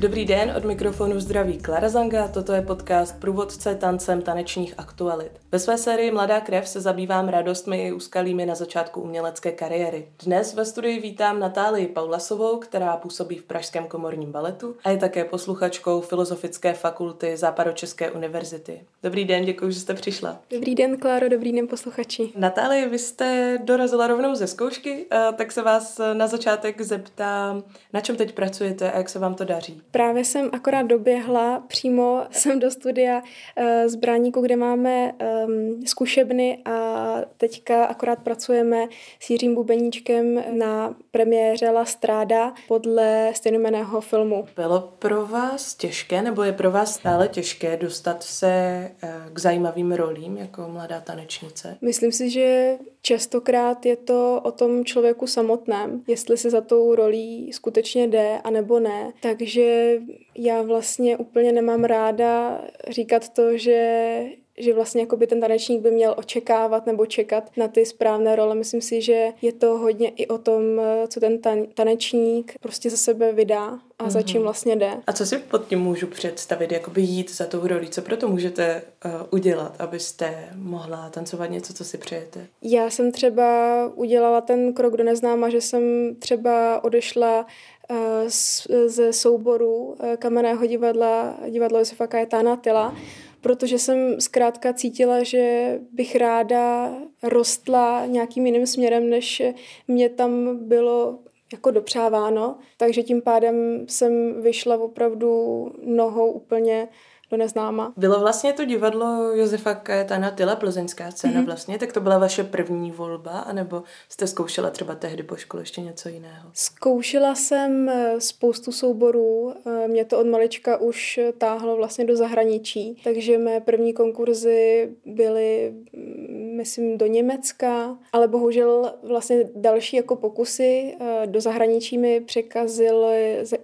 Dobrý den, od mikrofonu zdraví Klara Zanga, toto je podcast Průvodce tancem tanečních aktualit. Ve své sérii Mladá krev se zabývám radostmi i úskalými na začátku umělecké kariéry. Dnes ve studii vítám Natálii Paulasovou, která působí v Pražském komorním baletu a je také posluchačkou Filozofické fakulty Západočeské univerzity. Dobrý den, děkuji, že jste přišla. Dobrý den, Kláro, dobrý den, posluchači. Natálii, vy jste dorazila rovnou ze zkoušky, tak se vás na začátek zeptám, na čem teď pracujete a jak se vám to daří? Právě jsem akorát doběhla přímo jsem do studia uh, z Bráníku, kde máme um, zkušebny a teďka akorát pracujeme s Jiřím Bubeníčkem na premiéře La Strada podle stejnomeného filmu. Bylo pro vás těžké, nebo je pro vás stále těžké dostat se uh, k zajímavým rolím jako mladá tanečnice? Myslím si, že častokrát je to o tom člověku samotném, jestli se za tou rolí skutečně jde, anebo ne. Takže já vlastně úplně nemám ráda říkat to, že že vlastně jakoby ten tanečník by měl očekávat nebo čekat na ty správné role. Myslím si, že je to hodně i o tom, co ten tanečník prostě za sebe vydá a mm-hmm. za čím mhm. vlastně jde. A co si pod tím můžu představit, jakoby jít za tou rolí? Co proto můžete uh, udělat, abyste mohla tancovat něco, co si přejete? Já jsem třeba udělala ten krok do neznáma, že jsem třeba odešla ze souboru eh, kamenného divadla, divadlo Josefa Kajetána Tyla, protože jsem zkrátka cítila, že bych ráda rostla nějakým jiným směrem, než mě tam bylo jako dopřáváno, takže tím pádem jsem vyšla opravdu nohou úplně do neznáma. Bylo vlastně to divadlo Josefa Kajetana Tyla, plzeňská scéna mm-hmm. vlastně, tak to byla vaše první volba, anebo jste zkoušela třeba tehdy po škole ještě něco jiného? Zkoušela jsem eh, spoustu souborů, eh, mě to od malička už táhlo vlastně do zahraničí, takže mé první konkurzy byly, mm, myslím, do Německa, ale bohužel vlastně další jako pokusy eh, do zahraničí mi překazil,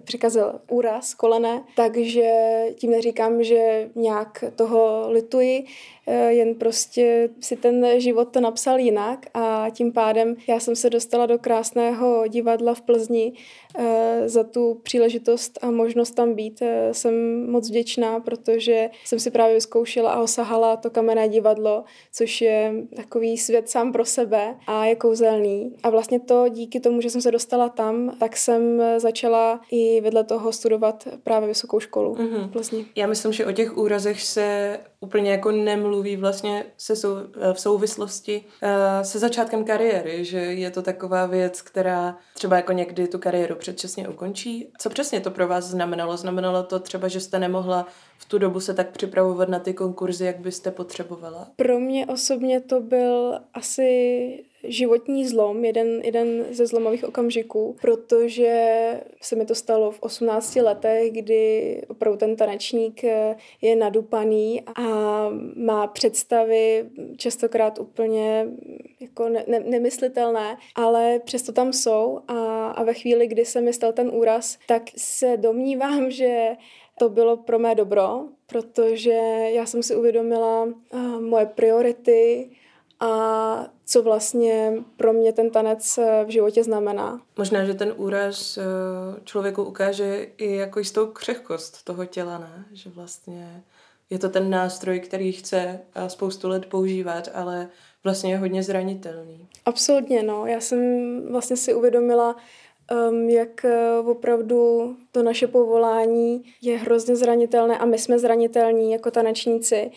překazil úraz kolene, takže tím neříkám, že že nějak toho lituji, Eh, jen prostě si ten život to napsal jinak a tím pádem já jsem se dostala do krásného divadla v Plzni eh, za tu příležitost a možnost tam být. Eh, jsem moc vděčná, protože jsem si právě vyzkoušela a osahala to kamenné divadlo, což je takový svět sám pro sebe a je kouzelný. A vlastně to díky tomu, že jsem se dostala tam, tak jsem začala i vedle toho studovat právě vysokou školu mm-hmm. v Plzni. Já myslím, že o těch úrazech se úplně jako nemluví vlastně se sou, eh, v souvislosti uh, se začátkem kariéry, že je to taková věc, která třeba jako někdy tu kariéru předčasně ukončí. Co přesně to pro vás znamenalo? Znamenalo to třeba, že jste nemohla v tu dobu se tak připravovat na ty konkurzy, jak byste potřebovala? Pro mě osobně to byl asi životní zlom, jeden, jeden ze zlomových okamžiků, protože se mi to stalo v 18 letech, kdy opravdu ten tanečník eh, je nadupaný a má představy častokrát úplně jako ne, ne, nemyslitelné, ale přesto tam jsou a, a ve chvíli, kdy se mi stal ten úraz, tak se domnívám, že to bylo pro mé dobro, protože já jsem si uvědomila uh, moje priority, a co vlastně pro mě ten tanec eh, v životě znamená. Možná, že ten úraz eh, člověku ukáže i jako jistou křehkost toho těla, ne? Že vlastně je to ten nástroj, který chce eh, spoustu let používat, ale vlastně je hodně zranitelný. Absolutně, no. Já jsem vlastně si uvědomila, um, jak opravdu to naše povolání je hrozně zranitelné a my jsme zranitelní jako tanečníci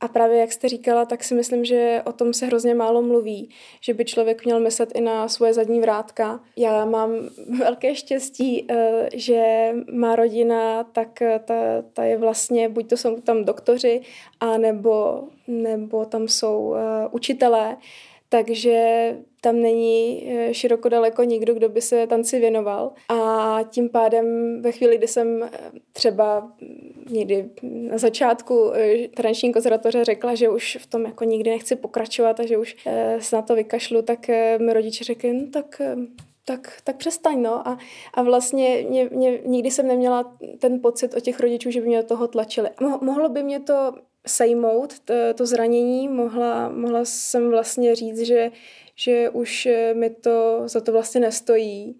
a právě jak jste říkala, tak si myslím, že o tom se hrozně málo mluví, že by člověk měl myslet i na svoje zadní vrátka. Já mám velké štěstí, eh, že má rodina, tak eh, ta, ta je vlastně, buď to jsou tam doktoři, a nebo, nebo tam jsou eh, učitelé, takže tam není široko daleko nikdo, kdo by se tanci věnoval. A tím pádem ve chvíli, kdy jsem třeba někdy na začátku eh, tradiční konzervatoře řekla, že už v tom jako nikdy nechci pokračovat a že už se na to vykašlu, tak mi rodiče řekli, no tak tak, tak přestaň, no. A, a vlastně mě, mě, nikdy jsem neměla ten pocit o těch rodičů, že by mě do toho tlačili. Mo, mohlo by mě to sejmout, to, to zranění, mohla, mohla jsem vlastně říct, že že už eh, mi to za to vlastně nestojí,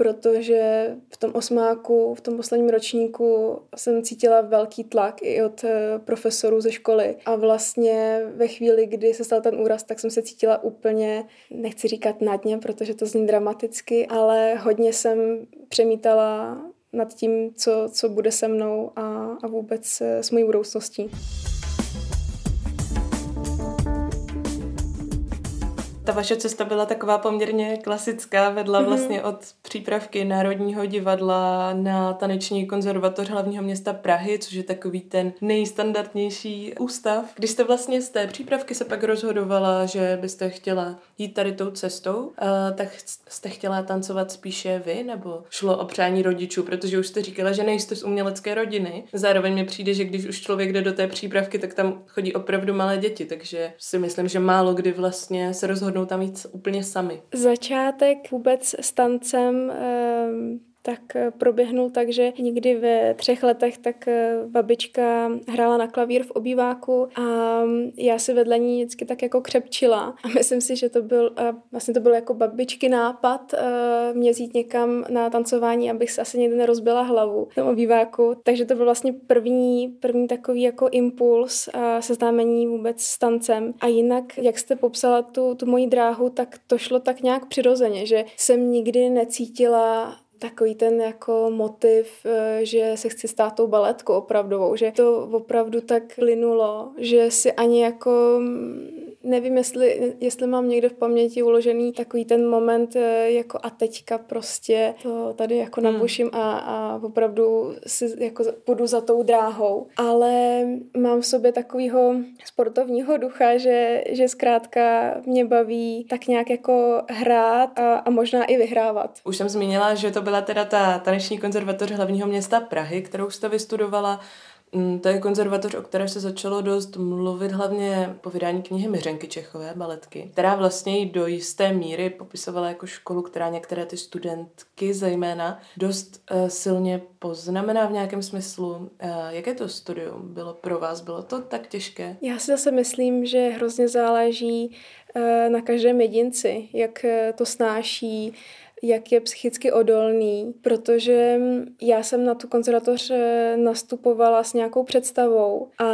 protože v tom osmáku, v tom posledním ročníku jsem cítila velký tlak i od eh, profesorů ze školy a vlastně ve chvíli, kdy se stal ten úraz, tak jsem se cítila úplně, nechci říkat na dně, protože to zní dramaticky, ale hodně jsem přemítala nad tím, co, co bude se mnou a, a vůbec eh, s mojí budoucností. Ta vaše cesta byla taková poměrně klasická, vedla mm-hmm. vlastně od přípravky Národního divadla na taneční konzervatoř hlavního města Prahy, což je takový ten nejstandardnější ústav. Když jste vlastně z té přípravky se pak rozhodovala, že byste chtěla jít tady tou cestou, uh, tak jste chtěla tancovat spíše vy, nebo šlo o přání rodičů, protože už jste říkala, že nejste z umělecké rodiny. Zároveň mi přijde, že když už člověk jde do té přípravky, tak tam chodí opravdu malé děti, takže si myslím, že málo kdy vlastně se rozhodnou rozhodnou tam jít úplně sami? Začátek vůbec s tancem ehm, tak eh, proběhnul tak, že někdy ve třech letech tak eh, babička hrála na klavír v obýváku a mm, já si vedle ní vždycky tak jako křepčila. A myslím si, že to byl, vlastně to byl jako babičky nápad eh, mě vzít někam na tancování, abych se asi někdy nerozbila hlavu v tom obýváku. Takže to byl vlastně první, první takový jako impuls a seznámení vůbec s tancem. A jinak, jak jste popsala tu, tu moji dráhu, tak to šlo tak nějak přirozeně, že jsem nikdy necítila takový ten jako motiv, eh, že se chci stát tou baletkou opravdovou, že to opravdu tak plynulo, že si ani jako nevím, jestli, jestli mám někde v paměti uložený takový ten moment eh, jako a teďka prostě to tady jako hmm. nabuším a, a opravdu si jako půjdu za tou dráhou. Ale mám v sobě takového sportovního ducha, že, že zkrátka mě baví tak nějak jako hrát a, a možná i vyhrávat. Už jsem zmínila, že to byla teda ta taneční konzervatoř hlavního města Prahy, kterou jste vystudovala. Mm, to je konzervatoř, o které se začalo dost mluvit hlavně po vydání knihy Miřenky Čechové, baletky, která vlastně i do jisté míry popisovala jako školu, která některé ty studentky zejména dost uh, silně poznamená v nějakém smyslu. Uh, jaké to studium bylo pro vás? Bylo to tak těžké? Já si zase myslím, že hrozně záleží uh, na každém jedinci, jak to snáší, jak je psychicky odolný, protože já jsem na tu konzervatoř nastupovala s nějakou představou a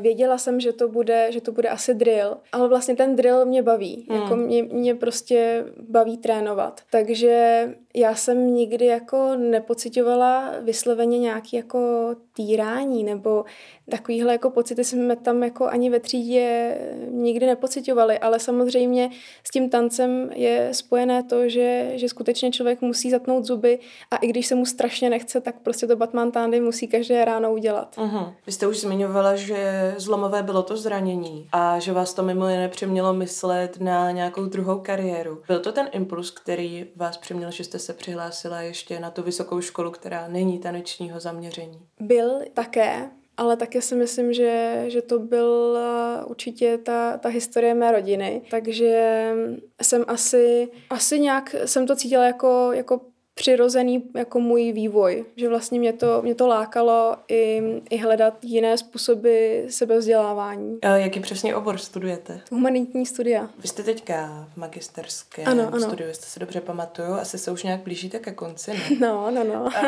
věděla jsem, že to bude, že to bude asi drill, ale vlastně ten drill mě baví, hmm. jako mě, mě prostě baví trénovat. Takže já jsem nikdy jako nepocitovala vysloveně nějaký jako týrání nebo takovýhle jako pocity jsme tam jako ani ve třídě nikdy nepocitovali, ale samozřejmě s tím tancem je spojené to, že, že skutečně člověk musí zatnout zuby a i když se mu strašně nechce, tak prostě to Batman Tandy musí každé ráno udělat. Uh-huh. Vy jste už zmiňovala, že zlomové bylo to zranění a že vás to mimo jiné přimělo myslet na nějakou druhou kariéru. Byl to ten impuls, který vás přiměl, že jste se přihlásila ještě na tu vysokou školu, která není tanečního zaměření? Byl také, ale také si myslím, že, že to byla určitě ta, ta historie mé rodiny. Takže jsem asi, asi nějak jsem to cítila jako, jako přirozený jako můj vývoj, že vlastně mě to, mě to lákalo i, i hledat jiné způsoby sebevzdělávání. A jaký přesně obor studujete? Humanitní studia. Vy jste teďka v magisterském ano, ano. studiu, jestli se dobře pamatuju, asi se už nějak blížíte ke konci, ne? No, no, no. A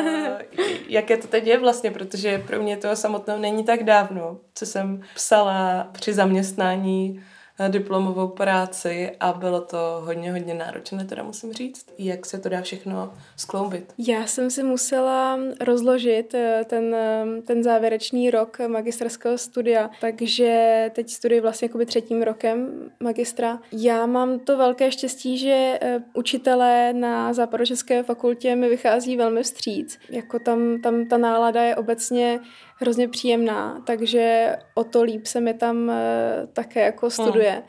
jaké to teď je vlastně, protože pro mě to samotnou není tak dávno, co jsem psala při zaměstnání diplomovou práci a bylo to hodně, hodně náročné, teda musím říct. Jak se to dá všechno skloubit? Já jsem si musela rozložit eh, ten, eh, ten závěrečný rok magisterského studia, takže teď studuji vlastně jakoby třetím rokem magistra. Já mám to velké štěstí, že eh, učitelé na Západočeské fakultě mi vychází velmi vstříc. Jako tam, tam ta nálada je obecně hrozně příjemná, takže o to líp se mi tam eh, také jako studuje. Hmm.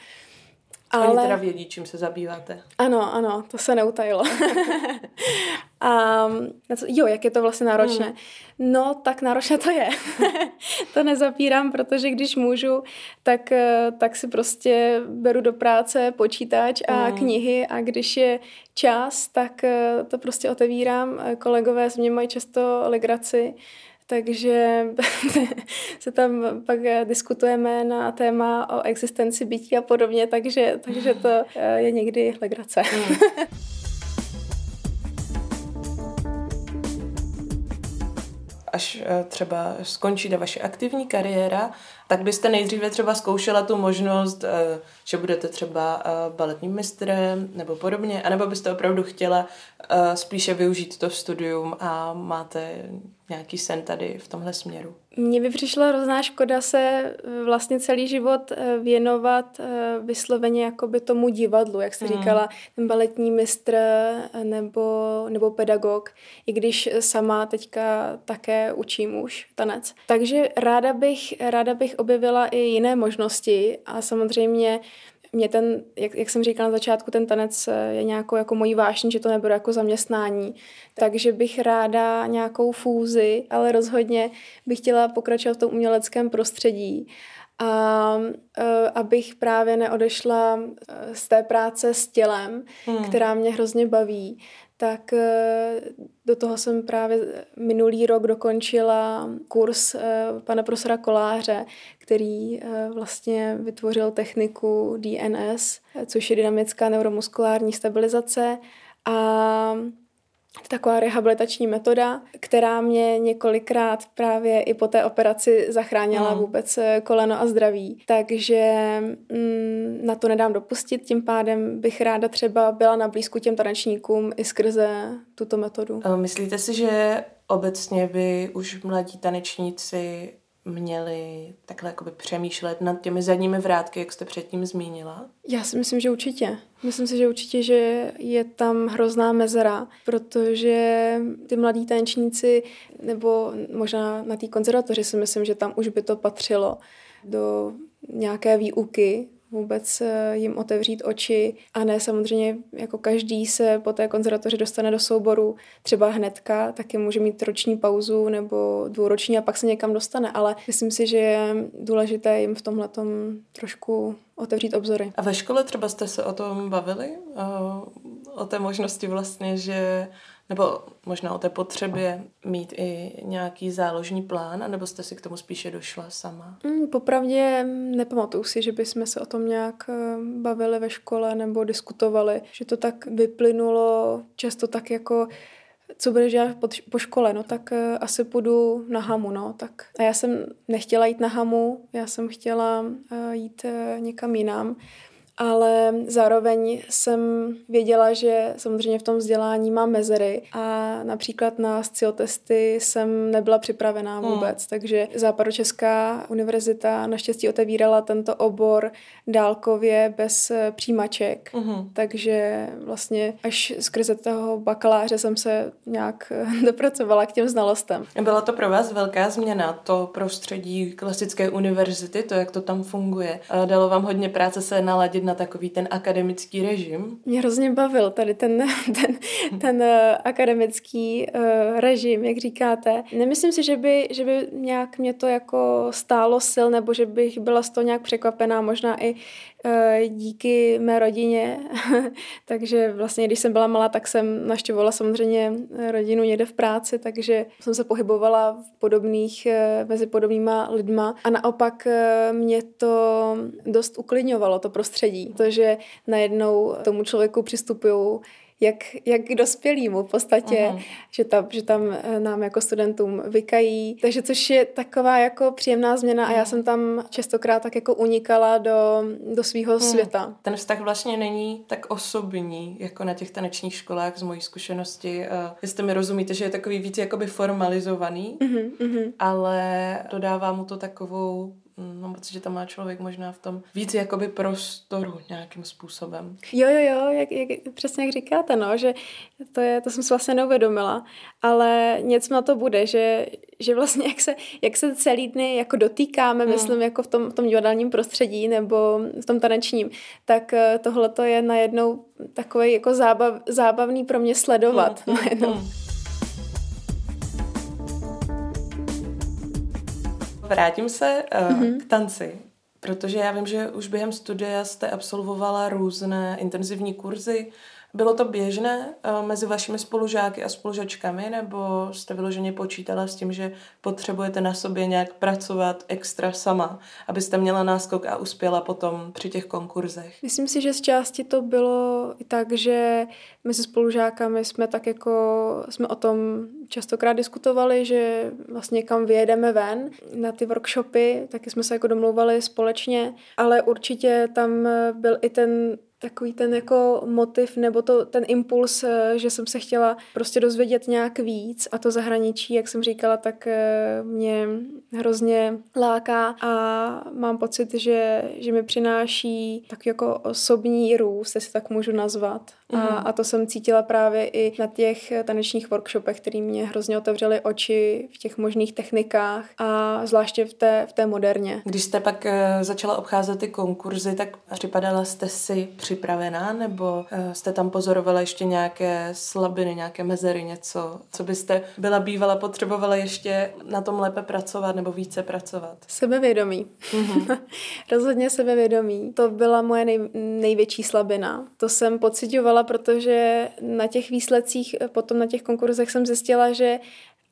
Ale... Oni teda vědí, čím se zabýváte. Ano, ano, to se neutajilo. a co, jo, jak je to vlastně náročné? Hmm. No, tak náročné to je. to nezapírám, protože když můžu, tak, eh, tak si prostě beru do práce počítač a hmm. knihy a když je čas, tak eh, to prostě otevírám. Kolegové s mě mají často legraci, takže se tam pak diskutujeme na téma o existenci bytí a podobně, takže, takže to eh, je někdy legrace. Mm. až eh, třeba skončí ta vaše aktivní kariéra, tak byste nejdříve třeba zkoušela tu možnost, eh, že budete třeba eh, baletním mistrem nebo podobně, anebo byste opravdu chtěla spíše využít to studium a máte nějaký sen tady v tomhle směru? Mně by přišla hrozná škoda se eh, vlastně celý život eh, věnovat eh, vysloveně jakoby tomu divadlu, jak jste mm. říkala, ten baletní mistr nebo, nebo pedagog, i když sama teďka také učím už tanec. Takže ráda bych, ráda bych objevila i jiné možnosti a samozřejmě mě ten, jak, jak jsem říkala na začátku, ten tanec eh, je nějakou jako mojí vášní, že to nebude jako zaměstnání. Takže bych ráda nějakou fúzi, ale rozhodně bych chtěla pokračovat v tom uměleckém prostředí. A uh, abych právě neodešla eh, z té práce s tělem, hmm. která mě hrozně baví, tak eh, do toho jsem právě minulý rok dokončila kurz eh, pana profesora Koláře, který eh, vlastně vytvořil techniku DNS, což je dynamická neuromuskulární stabilizace. A taková rehabilitační metoda, která mě několikrát právě i po té operaci zachránila mm. vůbec eh, koleno a zdraví. Takže mm, na to nedám dopustit, tím pádem bych ráda třeba byla na blízku těm tanečníkům i skrze tuto metodu. Myslíte si, že obecně by už mladí tanečníci měli takhle jakoby přemýšlet nad těmi zadními vrátky, jak jste předtím zmínila? Já si myslím, že určitě. Myslím si, že určitě, že je tam hrozná mezera, protože ty mladí tanečníci, nebo možná na té konzervatoři si myslím, že tam už by to patřilo do nějaké výuky vůbec eh, jim otevřít oči a ne samozřejmě jako každý se po té konzervatoři dostane do souboru třeba hnedka, taky může mít roční pauzu nebo dvouroční a pak se někam dostane, ale myslím si, že je důležité jim v tomhle trošku otevřít obzory. A ve škole třeba jste se o tom bavili? O, o té možnosti vlastně, že nebo možná o té potřebě mít i nějaký záložní plán, nebo jste si k tomu spíše došla sama? Mm, popravdě nepamatuju si, že bychom se o tom nějak eh, bavili ve škole nebo diskutovali, že to tak vyplynulo často tak jako co budeš dělat po škole, no tak uh, asi půjdu na hamu, no tak. A já jsem nechtěla jít na hamu, já jsem chtěla uh, jít uh, někam jinam ale zároveň jsem věděla, že samozřejmě v tom vzdělání mám mezery a například na testy jsem nebyla připravená hmm. vůbec, hmm. takže Západočeská univerzita naštěstí otevírala tento obor dálkově bez eh, přijímaček, hmm. takže vlastně až skrze toho bakaláře jsem se nějak eh, dopracovala k těm znalostem. Byla to pro vás velká změna, to prostředí klasické univerzity, to, jak to tam funguje. Dalo vám hodně práce se naladit na takový ten akademický režim? Mě hrozně bavil tady ten, ten, ten uh, akademický uh, režim, jak říkáte. Nemyslím si, že by, že by nějak mě to jako stálo sil, nebo že bych byla z toho nějak překvapená, možná i Eh, díky mé rodině. takže vlastně, když jsem byla malá, tak jsem naštěvovala samozřejmě rodinu někde v práci, takže jsem se pohybovala v podobných, eh, mezi podobnýma lidma a naopak eh, mě to dost uklidňovalo, to prostředí, protože najednou tomu člověku přistupují jak, jak k dospělýmu v podstatě, uh-huh. že, tam, že tam eh, nám jako studentům vykají. Takže což je taková jako příjemná změna uh-huh. a já jsem tam častokrát tak jako unikala do, do svého uh-huh. světa. Ten vztah vlastně není tak osobní, jako na těch tanečních školách z mojí zkušenosti. Uh, jestli mi rozumíte, že je takový víc jakoby formalizovaný, uh-huh. Uh-huh. ale dodává mu to takovou mám pocit, že tam má člověk možná v tom víc jakoby prostoru nějakým způsobem. Jo, jo, jo, jak, jak, přesně jak říkáte, no, že to, je, to jsem si vlastně neuvědomila, ale něco na to bude, že, že vlastně jak se, jak se celý dny jako dotýkáme, hmm. myslím, jako v tom, v tom divadelním prostředí nebo v tom tanečním, tak eh, tohle to je najednou takový jako zábav, zábavný pro mě sledovat hmm. najednou. Hmm. Vrátím se uh, mm-hmm. k tanci, protože já vím, že už během studia jste absolvovala různé intenzivní kurzy, Bylo to běžné uh, mezi vašimi spolužáky a spolužačkami, nebo jste vyloženě počítala s tím, že potřebujete na sobě nějak pracovat extra sama, abyste měla náskok a uspěla potom při těch konkurzech? Myslím si, že z části to bylo i tak, že mezi spolužákami jsme tak jako, jsme o tom častokrát diskutovali, že vlastně kam vyjedeme ven na ty workshopy, taky jsme se jako domlouvali společně, ale určitě tam byl i ten takový ten jako motiv nebo to, ten impuls, eh, že jsem se chtěla prostě dozvědět nějak víc a to zahraničí, jak jsem říkala, tak eh, mě hrozně láká a mám pocit, že, že mi přináší tak jako osobní růst, jestli tak můžu nazvat. Mm. A, mhm. a to jsem cítila právě i na těch tanečních workshopech, které mě hrozně otevřely oči v těch možných technikách a zvláště v té, v té moderně. Když jste pak eh, začala obcházet ty konkurzy, tak připadala jste si připravená nebo eh, jste tam pozorovala ještě nějaké slabiny, nějaké mezery, něco, co byste byla bývala, potřebovala ještě na tom lépe pracovat nebo více pracovat? Sebevědomí. Mm-hmm. Rozhodně sebevědomí. To byla moje nej, největší slabina. To jsem pocitovala, protože na těch výsledcích, potom na těch konkurzech jsem zjistila, že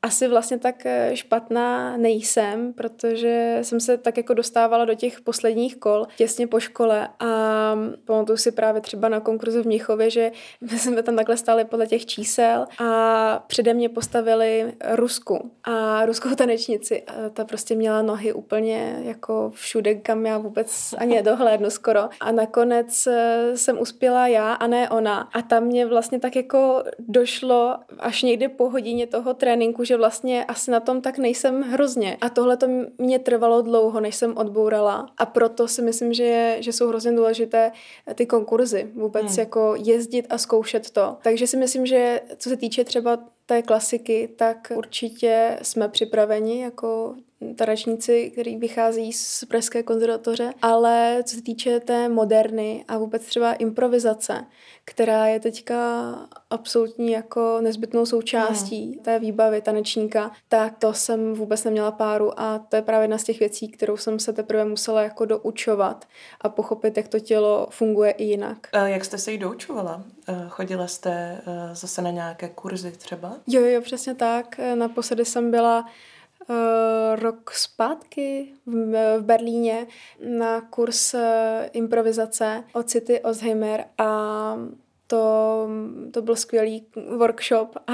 asi vlastně tak eh, špatná nejsem, protože jsem se tak jako dostávala do těch posledních kol těsně po škole a pamatuju si právě třeba na konkurzu v Mnichově, že my jsme tam takhle stáli podle těch čísel a přede mě postavili Rusku a ruskou tanečnici. A ta prostě měla nohy úplně jako všude, kam já vůbec ani nedohlédnu skoro. A nakonec eh, jsem uspěla já a ne ona. A tam mě vlastně tak jako došlo až někdy po hodině toho tréninku, že vlastně asi na tom tak nejsem hrozně. A tohle to mě trvalo dlouho, než jsem odbourala. A proto si myslím, že, že jsou hrozně důležité ty konkurzy. Vůbec hmm. jako jezdit a zkoušet to. Takže si myslím, že co se týče třeba té klasiky, tak určitě jsme připraveni jako tanečníci, který vychází z Pražské konzervatoře, ale co se týče té moderny a vůbec třeba improvizace, která je teďka absolutní jako nezbytnou součástí mm. té výbavy tanečníka, tak to jsem vůbec neměla páru a to je právě jedna z těch věcí, kterou jsem se teprve musela jako doučovat a pochopit, jak to tělo funguje i jinak. A jak jste se jí doučovala? Chodila jste zase na nějaké kurzy třeba? Jo, jo, přesně tak. Naposledy jsem byla rok zpátky v, v Berlíně na kurz uh, improvizace od City Osheimer a to, to byl skvělý workshop a,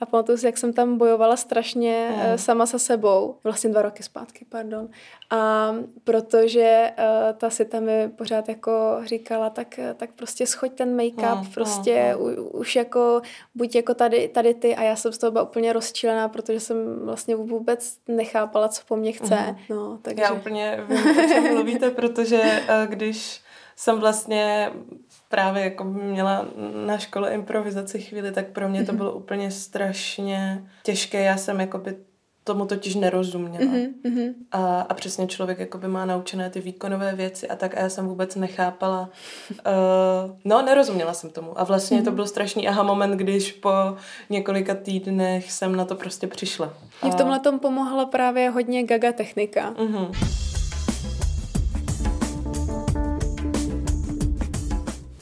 a pamatuju si, jak jsem tam bojovala strašně mm. sama se sebou, vlastně dva roky zpátky, pardon. A protože uh, ta si tam mi pořád jako říkala, tak, tak prostě schoď ten make-up, mm, prostě mm, u, už jako buď jako tady, tady ty a já jsem z toho byla úplně rozčilená, protože jsem vlastně vůbec nechápala, co po mně chce. Mm. No, takže... Já úplně vím, o čem mluvíte, protože uh, když jsem vlastně právě jako měla na škole improvizaci chvíli, tak pro mě to mhm. bylo úplně strašně těžké. Já jsem jako by tomu totiž nerozuměla. Mm-hmm. A, a přesně člověk jakoby má naučené ty výkonové věci a tak a já jsem vůbec nechápala. Uh, no, nerozuměla jsem tomu. A vlastně mm-hmm. to byl strašný aha moment, když po několika týdnech jsem na to prostě přišla. Mě v tomhle tom pomohla právě hodně gaga technika. Mm-hmm.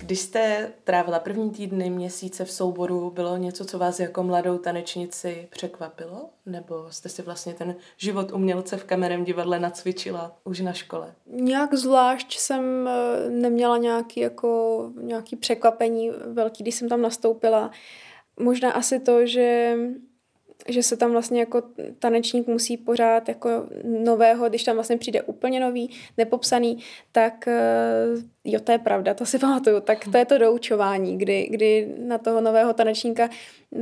Když jste trávila první týdny, měsíce v souboru, bylo něco, co vás jako mladou tanečnici překvapilo? Nebo jste si vlastně ten život umělce v kamerem divadle nacvičila už na škole? Nějak zvlášť jsem eh, neměla nějaký, jako, nějaký překvapení velký, když jsem tam nastoupila. Možná asi to, že že se tam vlastně jako tanečník musí pořád jako nového, když tam vlastně přijde úplně nový, nepopsaný, tak eh, jo, to je pravda, to si pamatuju. Tak to je to doučování, kdy, kdy na toho nového tanečníka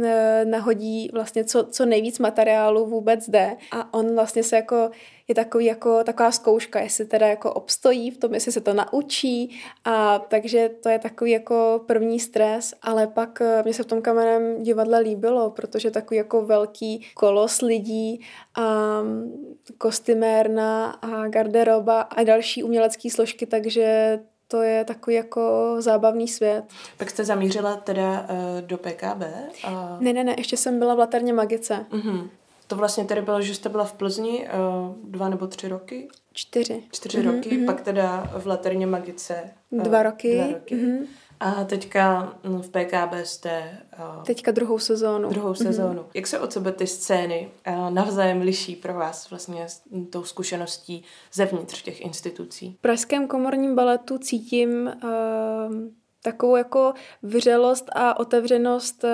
eh, nahodí vlastně co, co nejvíc materiálu vůbec jde a on vlastně se jako je takový jako taková zkouška, jestli teda jako obstojí v tom, jestli se to naučí a takže to je takový jako první stres, ale pak eh, mě se v tom kamenem divadle líbilo, protože takový jako velký kolos lidí a mm, kostymérna a garderoba a další umělecké složky, takže to je takový jako zábavný svět. Pak jste zamířila teda uh, do PKB? A... Ne, ne, ne, ještě jsem byla v Laterně Magice. Uh-huh. To vlastně tedy bylo, že jste byla v Plzni uh, dva nebo tři roky? Čtyři. Čtyři mm-hmm. roky, mm-hmm. pak teda v Laterně Magice. Dva roky. Dva roky. Mm-hmm. A teďka mm, v PKB jste... Uh, teďka druhou sezónu. Druhou mhm. sezónu. Mm-hmm. Jak se od sebe ty scény uh, navzájem liší pro vás vlastně s tou zkušeností zevnitř těch institucí? V Pražském komorním baletu cítím uh, takovou jako vřelost a otevřenost uh,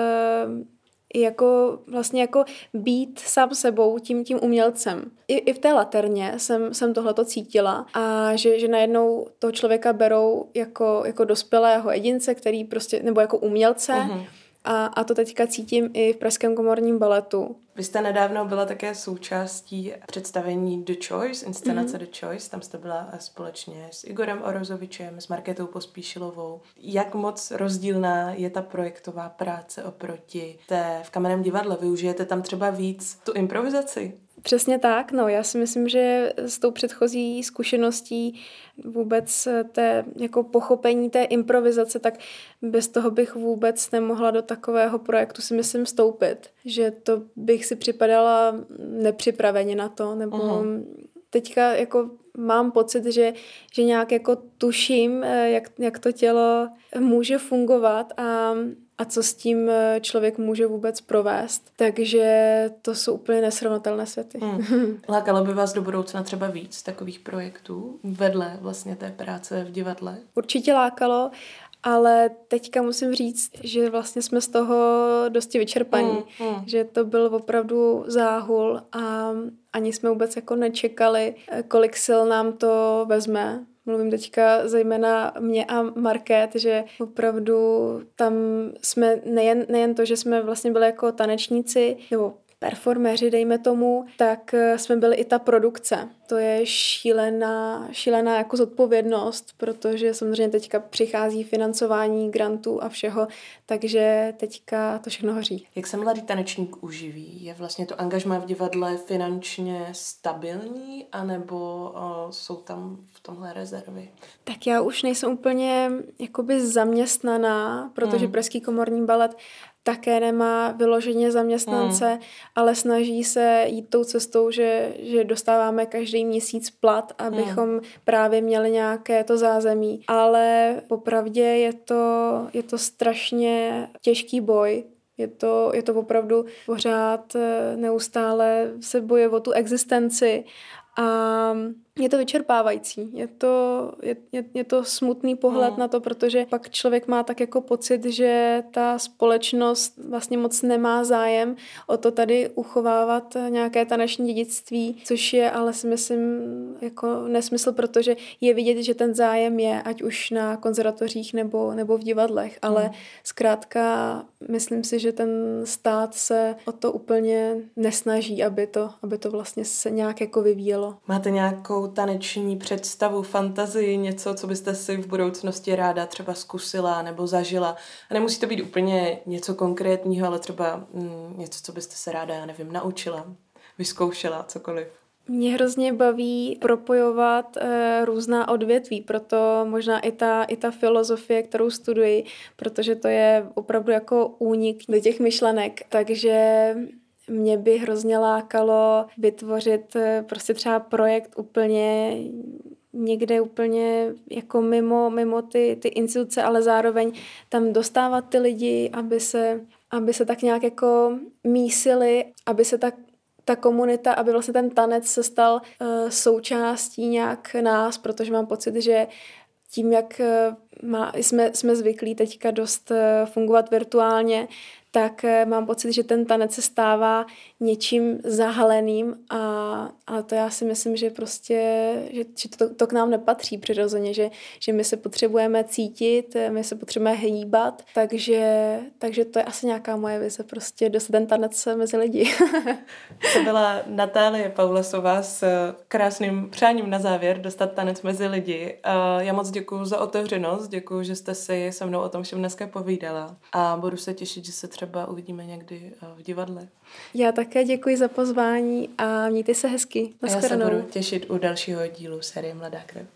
jako vlastně jako být sám sebou tím tím umělcem. I, i v té laterně jsem, jsem tohleto cítila a že, že najednou toho člověka berou jako, jako dospělého jedince, který prostě, nebo jako umělce, uh-huh a, a to teďka cítím i v Pražském komorním baletu. Vy jste nedávno byla také součástí představení The Choice, inscenace mm-hmm. The Choice. Tam jste byla společně s Igorem Orozovičem, s Marketou Pospíšilovou. Jak moc rozdílná je ta projektová práce oproti té v kamenném divadle? Využijete tam třeba víc tu improvizaci? Přesně tak, no já si myslím, že s tou předchozí zkušeností vůbec té jako pochopení té improvizace, tak bez toho bych vůbec nemohla do takového projektu si myslím stoupit, že to bych si připadala nepřipraveně na to, nebo uh-huh. teďka jako mám pocit, že, že nějak jako tuším, eh, jak, jak to tělo může fungovat a a co s tím eh, člověk může vůbec provést. Takže to jsou úplně nesrovnatelné světy. Hmm. Lákalo by vás do budoucna třeba víc takových projektů vedle vlastně té práce v divadle? Určitě lákalo, ale teďka musím říct, že vlastně jsme z toho dosti vyčerpaní, mm, mm. že to byl opravdu záhul a ani jsme vůbec jako nečekali, eh, kolik sil nám to vezme Mluvím teďka zejména mě a Market, že opravdu tam jsme nejen, nejen to, že jsme vlastně byli jako tanečníci, nebo performéři, dejme tomu, tak eh, jsme byli i ta produkce. To je šílená, šílená jako zodpovědnost, protože samozřejmě teďka přichází financování grantů a všeho, takže teďka to všechno hoří. Jak se mladý tanečník uživí? Je vlastně to angažmá v divadle finančně stabilní, anebo o, jsou tam v tomhle rezervy? Tak já už nejsem úplně jakoby zaměstnaná, protože hmm. Pražský komorní balet také nemá vyloženě zaměstnance, hmm. ale snaží se jít tou cestou, že, že dostáváme každý měsíc plat, abychom hmm. právě měli nějaké to zázemí. Ale popravdě je to, je to strašně těžký boj, je to, je to opravdu pořád eh, neustále se boje o tu existenci a je to vyčerpávající, je to, je, je, je to smutný pohled no. na to, protože pak člověk má tak jako pocit, že ta společnost vlastně moc nemá zájem o to tady uchovávat nějaké taneční dědictví, což je ale si myslím jako nesmysl, protože je vidět, že ten zájem je, ať už na konzervatořích nebo, nebo v divadlech, ale no. zkrátka myslím si, že ten stát se o to úplně nesnaží, aby to, aby to vlastně se nějak jako vyvíjelo. Máte nějakou nějakou taneční představu, fantazii, něco, co byste si v budoucnosti ráda třeba zkusila nebo zažila. A nemusí to být úplně něco konkrétního, ale třeba mm, něco, co byste se ráda, já nevím, naučila, vyzkoušela, cokoliv. Mě hrozně baví propojovat e, různá odvětví, proto možná i ta, i ta filozofie, kterou studuji, protože to je opravdu jako únik do těch myšlenek. Takže mě by hrozně lákalo vytvořit eh, prostě třeba projekt úplně někde úplně jako mimo, mimo ty, ty instituce, ale zároveň tam dostávat ty lidi, aby se, aby se tak nějak jako mísili, aby se tak ta komunita, aby vlastně ten tanec se stal uh, součástí nějak nás, protože mám pocit, že tím, jak uh, má, jsme, jsme zvyklí teďka dost fungovat virtuálně, tak eh, mám pocit, že ten tanec se stává něčím zahaleným a, a to já si myslím, že prostě, že, že to, to k nám nepatří přirozeně, že, že my se potřebujeme cítit, eh, my se potřebujeme hýbat, takže, takže to je asi nějaká moje vize, prostě dostat ten tanec mezi lidi. to byla Natálie Paulesová s krásným přáním na závěr dostat tanec mezi lidi. Já moc děkuji za otevřenost, děkuji, že jste si se mnou o tom všem dneska povídala a budu se těšit, že se třeba třeba uvidíme někdy eh, v divadle. Já také děkuji za pozvání a mějte se hezky. A já se budu těšit u dalšího dílu série Mladá krev.